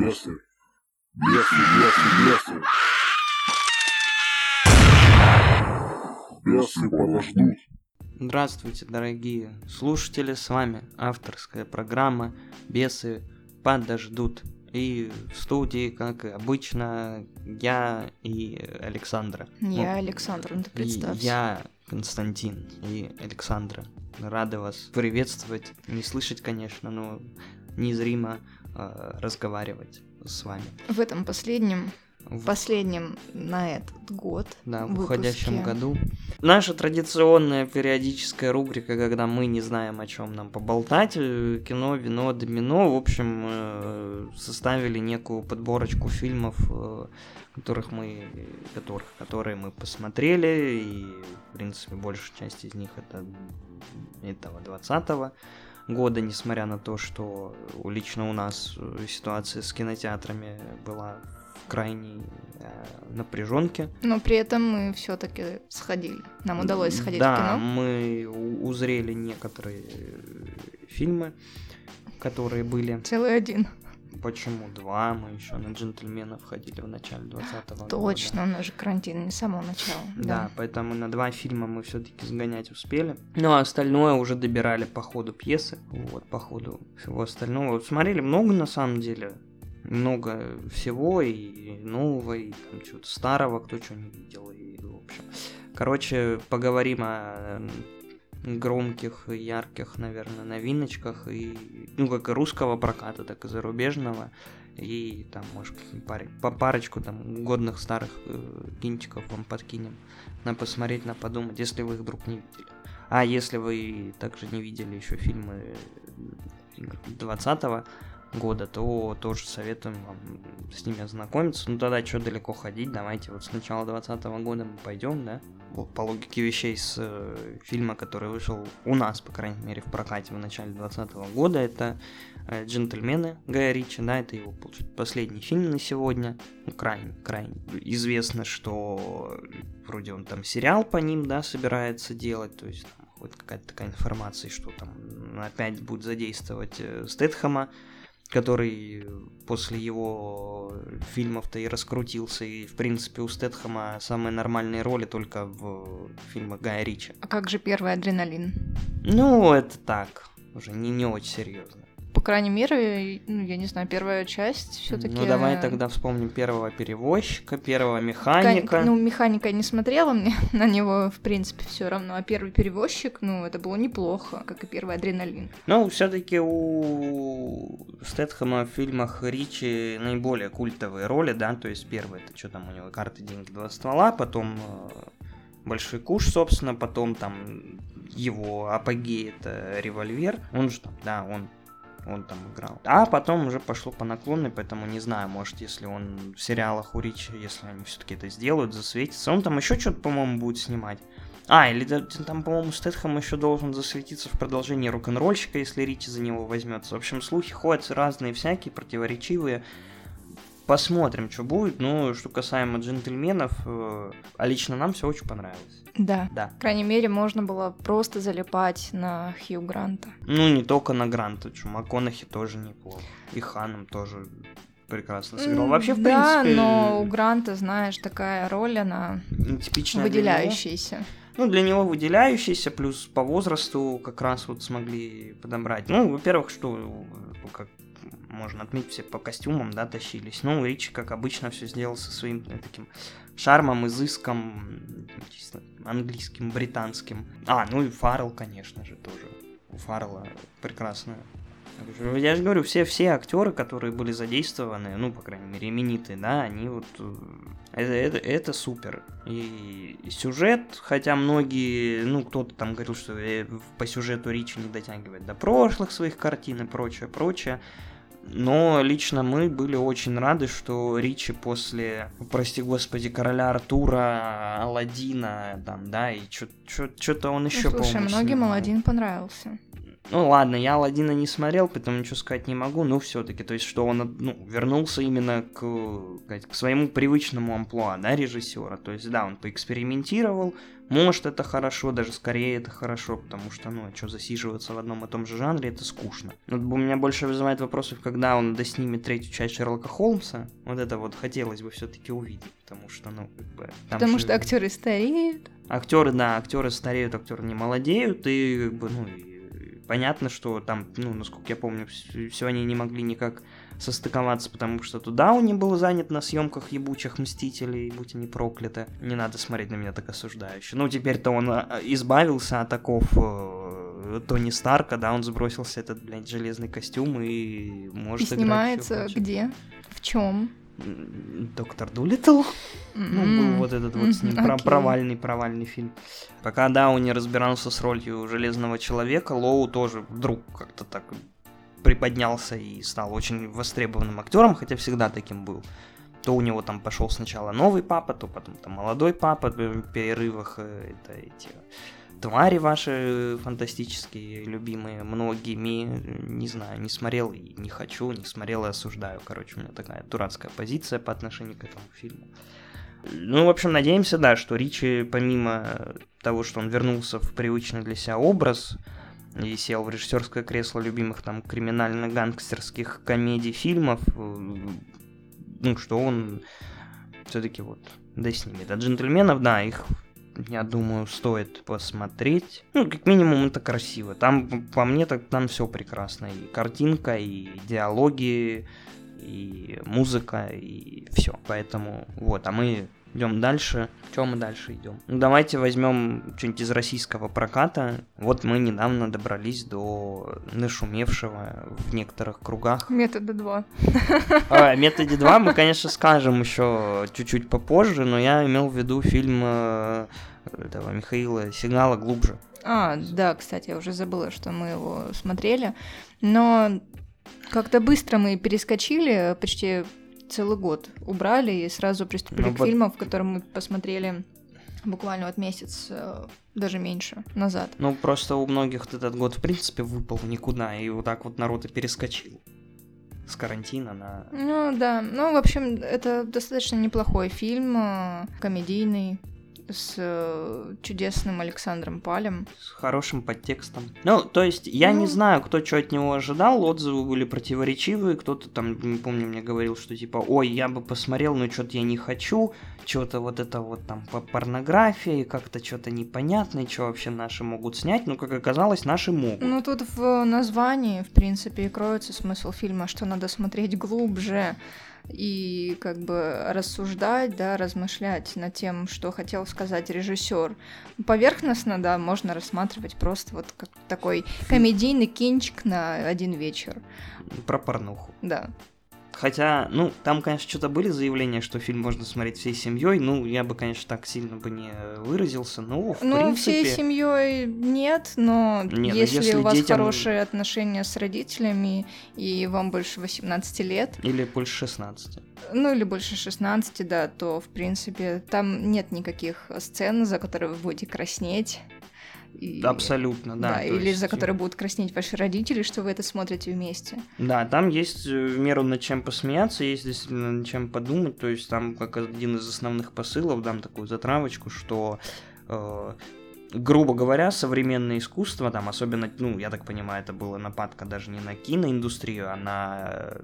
Бесы. Бесы, бесы, бесы. Бесы подождут. Здравствуйте, дорогие слушатели, с вами авторская программа «Бесы подождут». И в студии, как и обычно, я и Александра. Я Ну, Александр, ну ты представься. я Константин и Александра. Рады вас приветствовать. Не слышать, конечно, но незримо э, разговаривать с вами. В этом последнем, В- последнем на этот год Да, в выпуске. уходящем году. Наша традиционная периодическая рубрика, когда мы не знаем, о чем нам поболтать. э, Кино, вино, домино. В общем, э, составили некую подборочку фильмов, которых мы, которых, которые мы посмотрели. И, в принципе, большая часть из них это этого 20 года, несмотря на то, что лично у нас э, ситуация с кинотеатрами была в крайней э, напряженке. Но при этом мы все-таки сходили. Нам удалось сходить да, в кино. мы у- узрели некоторые э, фильмы, которые были. Целый один. Почему два? Мы еще на джентльменов ходили в начале 20 года. Точно, у нас же карантин не с самого начала. Да, поэтому на два фильма мы все-таки сгонять успели. Ну, а остальное уже добирали по ходу пьесы. Вот, по ходу всего остального. Вот смотрели много на самом деле. Много всего и нового, и там чего-то старого, кто что не видел. И, в общем. Короче, поговорим о громких, ярких, наверное, новиночках и ну как и русского проката, так и зарубежного и там может по парочку там годных старых э, кинчиков вам подкинем на посмотреть, на подумать, если вы их вдруг не видели. А если вы также не видели еще фильмы 20 года, то тоже советуем вам с ними ознакомиться. Ну тогда что далеко ходить, давайте вот с начала 20 года мы пойдем, да? Вот по логике вещей с э, фильма, который вышел у нас, по крайней мере, в прокате в начале 20 года, это э, «Джентльмены» Гая Ричи, да, это его, получается, последний фильм на сегодня, ну, крайне, крайне известно, что вроде он там сериал по ним, да, собирается делать, то есть там какая-то такая информация, что там опять будет задействовать э, Стэтхэма, который после его фильмов-то и раскрутился, и, в принципе, у Стэтхэма самые нормальные роли только в фильмах Гая Ричи. А как же первый адреналин? Ну, это так, уже не, не очень серьезно. По крайней мере, ну, я не знаю, первая часть все-таки. Ну, давай тогда вспомним первого перевозчика, первого механика. Ну, механика я не смотрела, мне на него, в принципе, все равно. А первый перевозчик, ну, это было неплохо, как и первый адреналин. Ну, все-таки у Стэтхэма в фильмах Ричи наиболее культовые роли, да, то есть первый это что там у него карты, деньги, два ствола, потом э, Большой куш, собственно, потом там его апогей это револьвер, он же там, да, он он там играл. А потом уже пошло по наклонной, поэтому не знаю, может, если он в сериалах у Ричи, если они все-таки это сделают, засветится. Он там еще что-то, по-моему, будет снимать. А, или там, по-моему, Стэтхэм еще должен засветиться в продолжении рок-н-ролльщика, если Ричи за него возьмется. В общем, слухи ходят разные всякие, противоречивые. Посмотрим, что будет. Ну, что касаемо джентльменов, э, а лично нам все очень понравилось. Да. Да. По крайней мере, можно было просто залипать на Хью Гранта. Ну, не только на Гранта, что МакКонахи тоже неплохо. И Ханом тоже прекрасно сыграл. Вообще, в да, принципе, но у Гранта, знаешь, такая роль, она него. выделяющаяся. Ну, для него выделяющийся, плюс по возрасту как раз вот смогли подобрать. Ну, во-первых, что, э, как можно отметить, все по костюмам, да, тащились. Ну, Ричи, как обычно, все сделал со своим э, таким шармом, изыском, чисто английским, британским. А, ну и Фаррелл, конечно же, тоже. У Фаррелла прекрасная я же говорю, все, все актеры, которые были задействованы, ну, по крайней мере, именитые, да, они вот... э, Это, это, это супер. И сюжет, хотя многие, ну, кто-то там говорил, что э, по сюжету Ричи не дотягивает до прошлых своих картин и прочее, прочее. Но лично мы были очень рады, что Ричи после, прости господи, короля Артура, Алладина, там, да, и что-то он еще, Ну, слушай, многим снимал. Аладдин понравился. Ну ладно, я Алладина не смотрел, поэтому ничего сказать не могу, но все-таки, то есть, что он ну, вернулся именно к, к своему привычному амплуа, да, режиссера. То есть, да, он поэкспериментировал, может это хорошо, даже скорее это хорошо, потому что, ну, а что засиживаться в одном и том же жанре, это скучно. Но у меня больше вызывает вопросов, когда он доснимет третью часть Шерлока Холмса, вот это вот хотелось бы все-таки увидеть, потому что, ну, как бы... Потому что актеры стареют. Актеры, да, актеры стареют, актеры не молодеют, и, как бы, ну, и понятно, что там, ну, насколько я помню, все они не могли никак состыковаться, потому что туда он не был занят на съемках ебучих Мстителей, будь они прокляты. Не надо смотреть на меня так осуждающе. Ну, теперь-то он а, избавился от оков э, Тони Старка, да, он сбросился этот, блядь, железный костюм и может и снимается где? В чем? Доктор Дулитл. Ну, был вот этот вот с ним okay. провальный, провальный фильм. Пока Дауни разбирался с ролью Железного Человека, Лоу тоже вдруг как-то так приподнялся и стал очень востребованным актером, хотя всегда таким был. То у него там пошел сначала новый папа, то потом там молодой папа в перерывах. Э, это эти твари ваши фантастические, любимые многими, не знаю, не смотрел и не хочу, не смотрел и осуждаю. Короче, у меня такая дурацкая позиция по отношению к этому фильму. Ну, в общем, надеемся, да, что Ричи, помимо того, что он вернулся в привычный для себя образ, и сел в режиссерское кресло любимых там криминально-гангстерских комедий, фильмов, э, ну, что он все-таки вот да снимет. А джентльменов, да, их я думаю, стоит посмотреть. Ну, как минимум, это красиво. Там, по мне, так там все прекрасно. И картинка, и диалоги, и музыка, и все. Поэтому вот, а мы Идем дальше. Чем мы дальше идем? Ну, давайте возьмем что-нибудь из российского проката. Вот мы недавно добрались до нашумевшего в некоторых кругах. Метода 2. А, методе 2 мы, конечно, скажем еще чуть-чуть попозже, но я имел в виду фильм э, этого Михаила Сигнала «Глубже». А, да, кстати, я уже забыла, что мы его смотрели. Но как-то быстро мы перескочили, почти целый год убрали и сразу приступили ну, к вот... фильмам, в котором мы посмотрели буквально вот месяц, э, даже меньше, назад. Ну, просто у многих этот год, в принципе, выпал никуда, и вот так вот народ и перескочил с карантина на... Ну, да. Ну, в общем, это достаточно неплохой фильм, э, комедийный, с э, чудесным Александром Палем. С хорошим подтекстом. Ну, то есть, я ну... не знаю, кто что от него ожидал, отзывы были противоречивые, кто-то там, не помню, мне говорил, что типа, ой, я бы посмотрел, но что-то я не хочу, что-то вот это вот там по порнографии, как-то что-то непонятное, что вообще наши могут снять, но, как оказалось, наши могут. Ну, тут в названии, в принципе, и кроется смысл фильма, что надо смотреть глубже, и как бы рассуждать, да, размышлять над тем, что хотел сказать режиссер. Поверхностно, да, можно рассматривать просто вот как такой комедийный кинчик на один вечер. Про порнуху. Да. Хотя, ну, там, конечно, что-то были заявления, что фильм можно смотреть всей семьей. Ну, я бы, конечно, так сильно бы не выразился. Но, в ну, принципе... всей семьей нет, но нет, если, если у вас детям... хорошие отношения с родителями и вам больше 18 лет... Или больше 16. Ну, или больше 16, да, то, в принципе, там нет никаких сцен, за которые вы будете краснеть. И, Абсолютно, да. да или есть... за которые будут краснеть ваши родители, что вы это смотрите вместе. Да, там есть э, в меру над чем посмеяться, есть действительно над чем подумать. То есть там как один из основных посылов дам такую затравочку, что э, грубо говоря, современное искусство, там особенно, ну, я так понимаю, это была нападка даже не на киноиндустрию, а на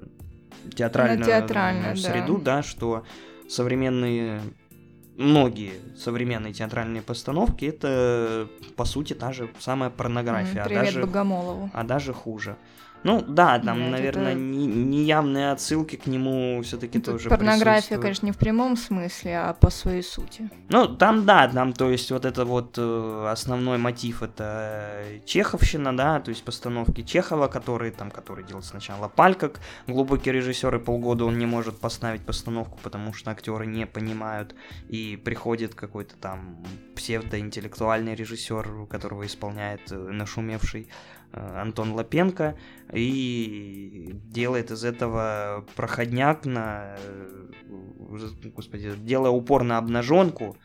театральную, на театральную среду, да. да, что современные многие современные театральные постановки это по сути та же самая порнография, Привет а даже Богомолову. а даже хуже. Ну да, там, Нет, наверное, это... неявные отсылки к нему все-таки тоже Порнография, конечно, не в прямом смысле, а по своей сути. Ну, там, да, там, то есть, вот это вот э, основной мотив это Чеховщина, да, то есть постановки Чехова, который там, который делал сначала Паль, как глубокий режиссер, и полгода он не может поставить постановку, потому что актеры не понимают, и приходит какой-то там псевдоинтеллектуальный режиссер, которого исполняет э, нашумевший. Э, Антон Лапенко и делает из этого проходняк на, э, господи, делая упор на обнаженку,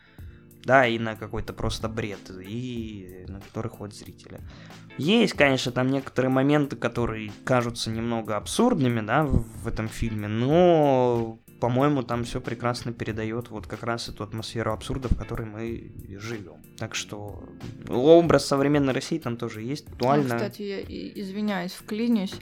да, и на какой-то просто бред, и на который ходят зрители. Есть, конечно, там некоторые моменты, которые кажутся немного абсурдными, да, в этом фильме, но по-моему, там все прекрасно передает вот как раз эту атмосферу абсурда, в которой мы живем. Так что образ современной России там тоже есть, актуально. Ну, кстати, я извиняюсь, вклинюсь,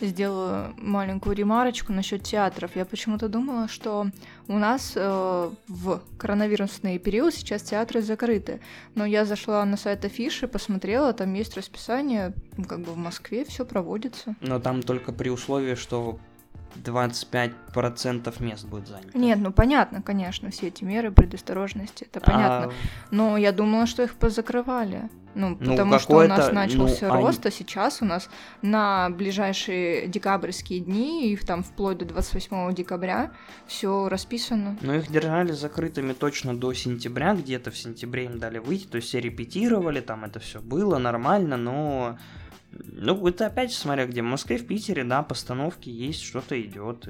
сделаю маленькую ремарочку насчет театров. Я почему-то думала, что у нас э, в коронавирусный период сейчас театры закрыты. Но я зашла на сайт Афиши, посмотрела, там есть расписание, как бы в Москве все проводится. Но там только при условии, что 25% мест будет занято. Нет, ну понятно, конечно, все эти меры предосторожности, это понятно. А... Но я думала, что их позакрывали. Ну, ну потому что у нас начался ну, рост, они... а сейчас у нас на ближайшие декабрьские дни и там вплоть до 28 декабря все расписано. Но их держали закрытыми точно до сентября, где-то в сентябре им дали выйти, то есть все репетировали, там это все было нормально, но ну, это опять смотря где. В Москве, в Питере, да, постановки есть, что-то идет.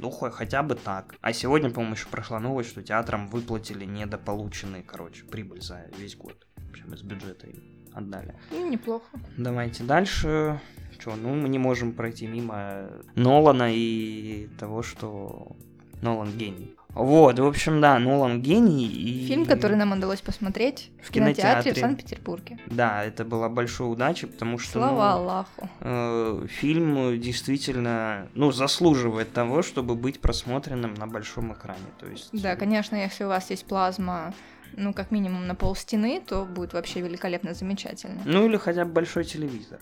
Ну, хотя бы так. А сегодня, по-моему, еще прошла новость, что театрам выплатили недополученные, короче, прибыль за весь год. Общем, из бюджета им отдали. Ну, неплохо. Давайте дальше. Что, ну, мы не можем пройти мимо Нолана и того, что Нолан гений. Вот, в общем, да, Нолан гений. И... Фильм, который нам удалось посмотреть в, кинотеатре, кинотеатре в Санкт-Петербурге. Да, это была большой удача, потому что... Слава ну, Аллаху. Э, фильм действительно, ну, заслуживает того, чтобы быть просмотренным на большом экране. То есть... Да, конечно, если у вас есть плазма ну, как минимум на пол стены, то будет вообще великолепно замечательно. Ну, или хотя бы большой телевизор.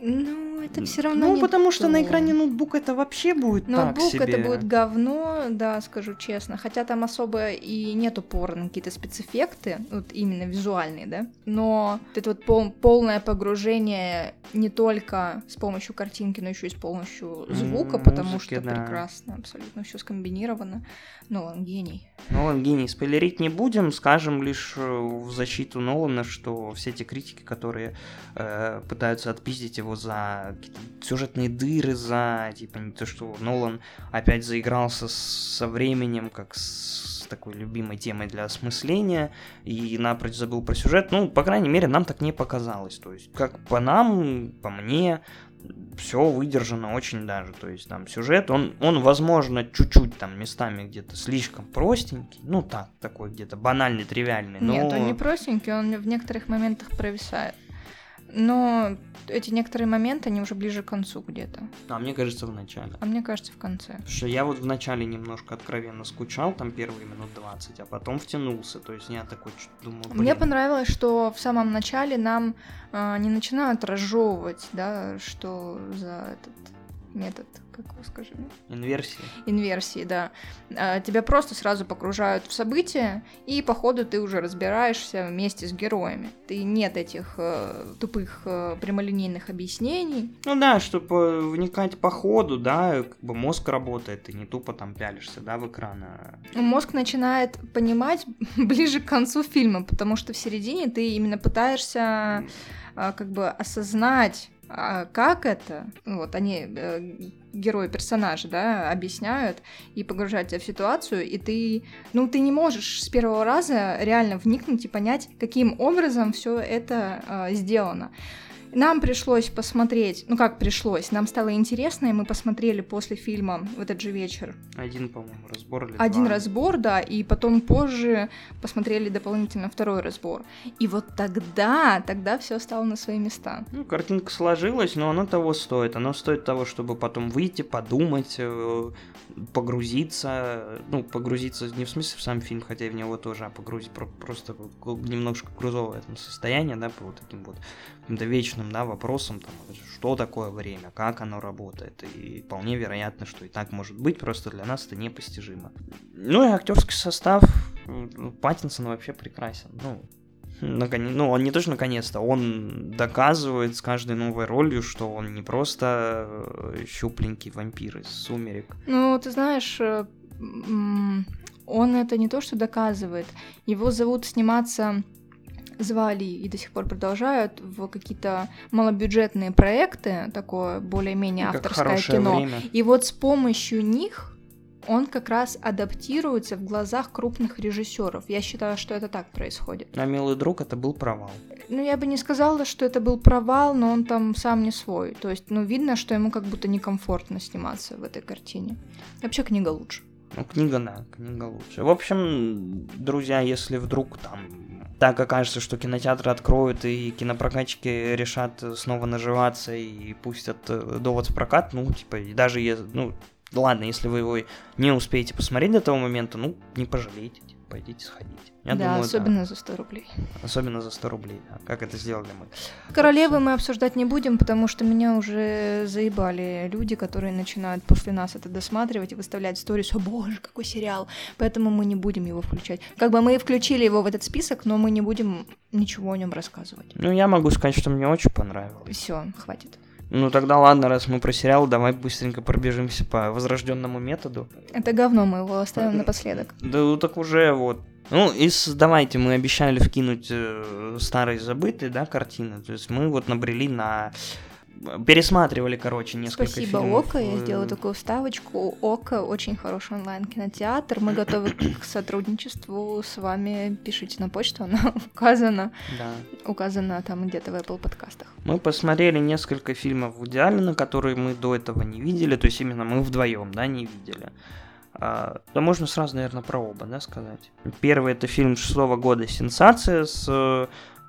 Ну, это все равно. Ну, потому то. что на экране ноутбука это вообще будет Ноутбук так себе. это будет говно, да, скажу честно. Хотя там особо и нет упора на какие-то спецэффекты, вот именно визуальные, да. Но это вот пол полное погружение не только с помощью картинки, но еще и с помощью звука, mm, потому музыки, что да. прекрасно, абсолютно все скомбинировано. Нолан гений. Нолан гений. Спойлерить не будем, скажем лишь э, в защиту Нолана, что все эти критики, которые э, пытаются отпиздить его за сюжетные дыры, за типа не то, что Нолан опять заигрался со временем, как с такой любимой темой для осмысления и напрочь забыл про сюжет. Ну, по крайней мере, нам так не показалось. То есть, как по нам, по мне, все выдержано очень даже. То есть там сюжет, он, он возможно, чуть-чуть там местами где-то слишком простенький. Ну так, такой где-то банальный, тривиальный. Но... Нет, он не простенький, он в некоторых моментах провисает. Но эти некоторые моменты, они уже ближе к концу где-то. А мне кажется, в начале. А мне кажется, в конце. Потому что я вот в начале немножко откровенно скучал, там первые минут 20, а потом втянулся. То есть я такой думаю, блин. Мне понравилось, что в самом начале нам э, не начинают разжевывать, да, что за этот метод как его скажи? Инверсии. Инверсии, да. А, тебя просто сразу погружают в события, и по ходу ты уже разбираешься вместе с героями. Ты нет этих э, тупых э, прямолинейных объяснений. Ну да, чтобы вникать по ходу, да, как бы мозг работает, ты не тупо там пялишься, да, в экран. А... Мозг начинает понимать ближе к концу фильма, потому что в середине ты именно пытаешься э, как бы осознать а как это? Вот они, э, герои, персонажи, да, объясняют и погружают тебя в ситуацию, и ты, ну, ты не можешь с первого раза реально вникнуть и понять, каким образом все это э, сделано. Нам пришлось посмотреть, ну как пришлось, нам стало интересно, и мы посмотрели после фильма в этот же вечер. Один, по-моему, разбор или Один два. разбор, да, и потом позже посмотрели дополнительно второй разбор. И вот тогда, тогда все стало на свои места. Ну, картинка сложилась, но оно того стоит. Оно стоит того, чтобы потом выйти, подумать, э, погрузиться, ну, погрузиться не в смысле в сам фильм, хотя и в него тоже, а погрузить просто немножко грузовое там состояние, да, по вот таким вот каким-то вечным, да, вопросам, там, что такое время, как оно работает, и вполне вероятно, что и так может быть, просто для нас это непостижимо. Ну и актерский состав, Паттинсон вообще прекрасен, ну, Наконец, ну, он не то, что наконец-то, он доказывает с каждой новой ролью, что он не просто э, щупленький вампир из «Сумерек». Ну, ты знаешь, э, он это не то, что доказывает. Его зовут сниматься звали и до сих пор продолжают в какие-то малобюджетные проекты, такое более-менее авторское кино. Время. И вот с помощью них он как раз адаптируется в глазах крупных режиссеров. Я считаю, что это так происходит. А «Милый друг» это был провал. Ну, я бы не сказала, что это был провал, но он там сам не свой. То есть, ну, видно, что ему как будто некомфортно сниматься в этой картине. Вообще, книга лучше. Ну, книга, да, книга лучше. В общем, друзья, если вдруг там так окажется, что кинотеатры откроют и кинопрокатчики решат снова наживаться и пустят э, довод в прокат, ну, типа, и даже если, ну, ладно, если вы его не успеете посмотреть до того момента, ну, не пожалейте, типа, пойдите сходите. Я да, думаю, особенно за 100 рублей. Особенно за 100 рублей, да. Как это сделали мы. Королевы мы обсуждать не будем, потому что меня уже заебали люди, которые начинают после нас это досматривать и выставлять сторис, о боже, какой сериал, поэтому мы не будем его включать. Как бы мы и включили его в этот список, но мы не будем ничего о нем рассказывать. Ну, я могу сказать, что мне очень понравилось. Все, хватит. Ну тогда ладно, раз мы про сериал, давай быстренько пробежимся по возрожденному методу. Это говно, мы его оставим напоследок. Да ну так уже вот. Ну, и давайте, мы обещали вкинуть э, старые забытые, да, картины. То есть мы вот набрели на... Пересматривали, короче, несколько Спасибо, фильмов. Ока. Я э, сделаю такую вставочку. Ока очень хороший онлайн-кинотеатр. Мы готовы к сотрудничеству с вами. Пишите на почту, она указана. Да. Указана там где-то в Apple подкастах. Мы посмотрели несколько фильмов Вуди Аллена, которые мы до этого не видели, то есть именно мы вдвоем, да, не видели. А, да можно сразу, наверное, про оба, да, сказать. Первый это фильм шестого года «Сенсация» с э,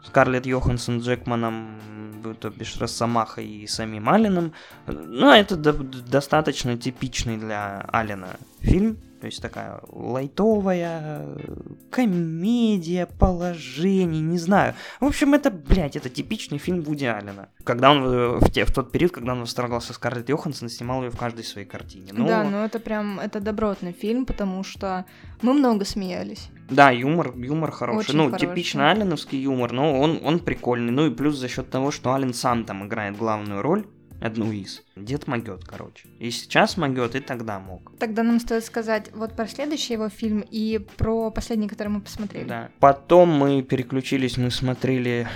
Скарлетт Йоханссон, Джекманом, м, то бишь Росомахой и самим Алленом. Ну, это до- достаточно типичный для Аллена фильм. То есть такая лайтовая э, комедия, положение, не знаю. В общем, это, блядь, это типичный фильм Вуди Аллена. Когда он э, в, те, в тот период, когда он восторгался Скарлетт Йоханссон, снимал ее в каждой своей картине. Ну, Да, но это прям, это добротный фильм, потому что мы много смеялись. Да, юмор, юмор хороший. Очень ну, хороший. типично алленовский юмор, но он, он прикольный. Ну и плюс за счет того, что Аллен сам там играет главную роль, одну из. Дед могет, короче. И сейчас могет, и тогда мог. Тогда нам стоит сказать вот про следующий его фильм и про последний, который мы посмотрели. Да. Потом мы переключились, мы смотрели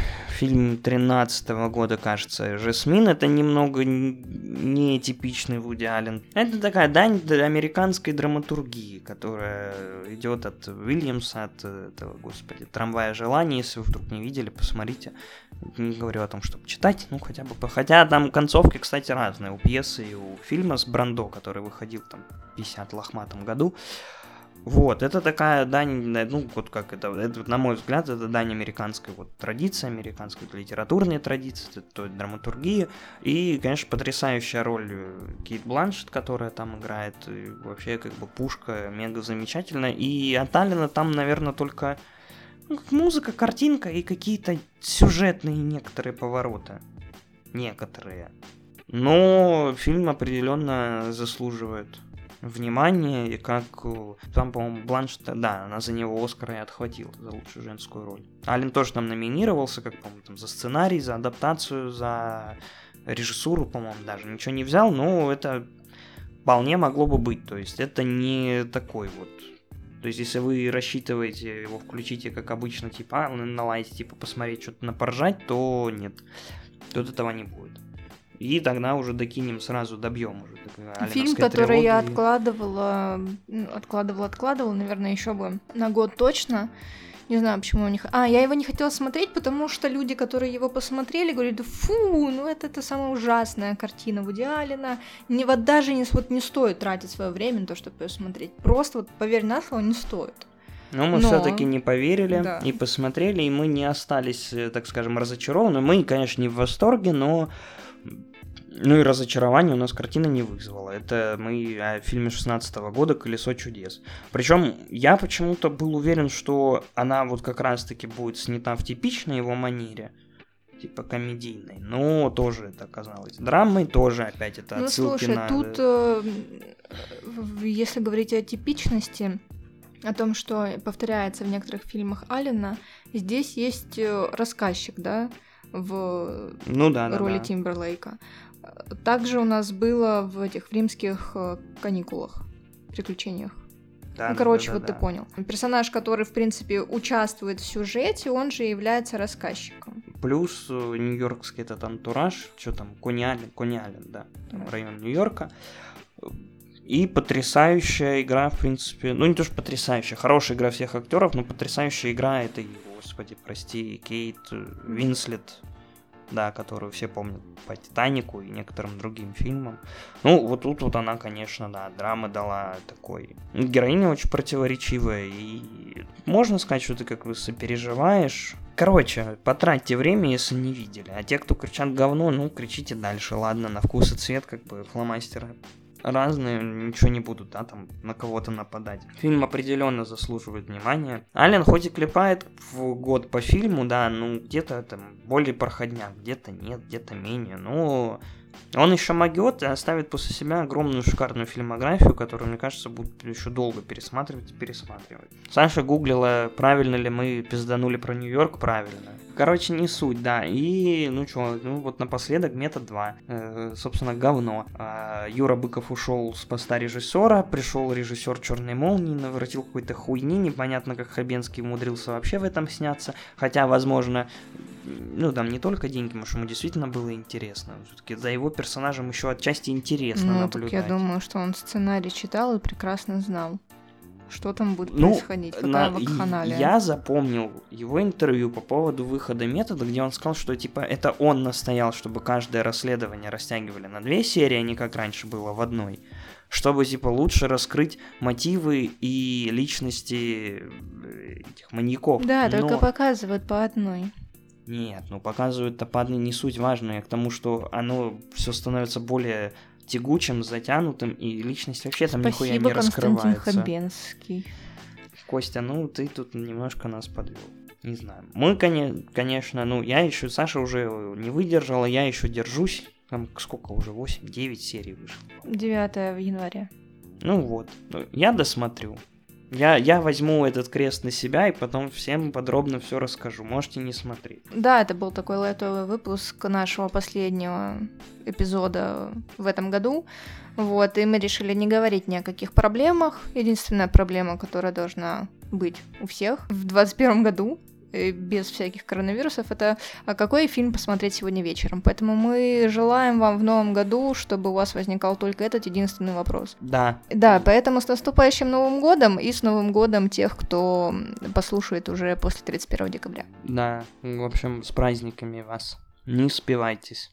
фильм 13 года, кажется, «Жасмин». Это немного не типичный Вуди Аллен. Это такая дань американской драматургии, которая идет от Уильямса, от э, этого, господи, «Трамвая желаний». Если вы вдруг не видели, посмотрите. Не говорю о том, чтобы читать, ну хотя бы... Хотя там концовки, кстати, разные. У пьесы и у фильма с Брандо, который выходил там в 50 лохматом году. Вот, это такая дань, ну, вот как это, это, на мой взгляд, это дань американской вот традиции, американской литературной традиции, т- той драматургии. И, конечно, потрясающая роль э, Кейт Бланшет, которая там играет. И вообще, как бы, пушка мега замечательная. И от Аллена там, наверное, только ну, музыка, картинка и какие-то сюжетные некоторые повороты. Некоторые. Но фильм определенно заслуживает внимания, и как э, там, по-моему, Бланш, да, она за него Оскар и отхватила за лучшую женскую роль. Ален тоже там номинировался, как, по-моему, там, за сценарий, за адаптацию, за режиссуру, по-моему, даже ничего не взял, но это вполне могло бы быть, то есть это не такой вот то есть, если вы рассчитываете его включите, как обычно, типа, а, на лайте, типа, посмотреть, что-то напоржать, то нет. Тут этого не будет. И тогда уже докинем сразу, добьем уже. Фильм, который я откладывала, откладывала, откладывала, наверное, еще бы на год точно. Не знаю, почему у них... А, я его не хотела смотреть, потому что люди, которые его посмотрели, говорят, фу, ну это, это самая ужасная картина Вуди Аллена. Не, вот даже не, вот не стоит тратить свое время на то, чтобы ее смотреть. Просто вот поверь на слово, не стоит. Но мы Но- все-таки не поверили Да. и посмотрели, и мы не остались, э, так скажем, разочарованы. Мы, конечно, не в восторге, но ну и разочарование у нас картина не вызвала. Это мы о фильме 16 года «Колесо чудес». Причем я почему-то был уверен, что она вот как раз-таки будет снята в типичной его манере, типа комедийной, но тоже это оказалось драмой, тоже опять это ну, отсылки слушай, на... тут, э, в- если говорить о типичности, о том, что повторяется в некоторых фильмах Аллена, здесь есть э, рассказчик, да, в Ну да, да, роли да. Тимберлейка. Также у нас было в этих в римских э, каникулах, приключениях. Да, ну, короче, да, вот да, ты понял. Персонаж, который, в принципе, участвует в сюжете, он же является рассказчиком. Плюс э, нью-йоркский этот антураж, что там, Кони Аллен, да, там Да. район Нью-Йорка. И потрясающая игра, в принципе, ну не то что потрясающая, хорошая игра всех актеров, но потрясающая игра это, господи, прости, Кейт Винслет, да, которую все помнят по Титанику и некоторым другим фильмам. Ну, вот тут вот она, конечно, да, драма дала такой. Героиня очень противоречивая, и можно сказать, что ты как бы сопереживаешь. Короче, потратьте время, если не видели. А те, кто кричат говно, ну, кричите дальше. Ладно, на вкус и цвет, как бы, фломастеры разные, ничего не будут, да, там на кого-то нападать. Фильм определенно заслуживает внимания. Ален хоть и клепает в год по фильму, да, ну где-то там более проходняк, где-то нет, где-то менее, но он еще могет и оставит после себя огромную шикарную фильмографию, которую, мне кажется, будут еще долго пересматривать и пересматривать. Саша гуглила, правильно ли мы пизданули про Нью-Йорк, правильно. Короче, не суть, да. И, ну что, ну вот напоследок метод 2. Э, собственно, говно. Э, Юра Быков ушел с поста режиссера, пришел режиссер Черной молнии, наворотил какой-то хуйни, непонятно, как Хабенский умудрился вообще в этом сняться. Хотя, возможно, ну, там не только деньги, потому что ему действительно было интересно. Все-таки за его персонажем еще отчасти интересно ну, наблюдать. Так я думаю, что он сценарий читал и прекрасно знал что там будет ну, происходить, какая на, Я запомнил его интервью по поводу выхода метода, где он сказал, что типа это он настоял, чтобы каждое расследование растягивали на две серии, а не как раньше было в одной. Чтобы типа лучше раскрыть мотивы и личности э, этих маньяков. Да, Но... только показывают по одной. Нет, ну показывают-то по одной не суть важная, к тому, что оно все становится более тягучим, затянутым, и личность вообще там Спасибо, нихуя не раскрывается. Константин Хабенский. Костя, ну ты тут немножко нас подвел. Не знаю. Мы, конечно, ну я еще, Саша уже не выдержала, я еще держусь. Там сколько уже, 8-9 серий вышло. 9 в январе. Ну вот, я досмотрю. Я, я возьму этот крест на себя и потом всем подробно все расскажу. Можете не смотреть. Да, это был такой лайтовый выпуск нашего последнего эпизода в этом году. Вот, и мы решили не говорить ни о каких проблемах. Единственная проблема, которая должна быть у всех в 2021 году, без всяких коронавирусов, это а какой фильм посмотреть сегодня вечером. Поэтому мы желаем вам в новом году, чтобы у вас возникал только этот единственный вопрос. Да. Да, поэтому с наступающим Новым годом и с Новым годом тех, кто послушает уже после 31 декабря. Да, в общем, с праздниками вас. Не успевайтесь.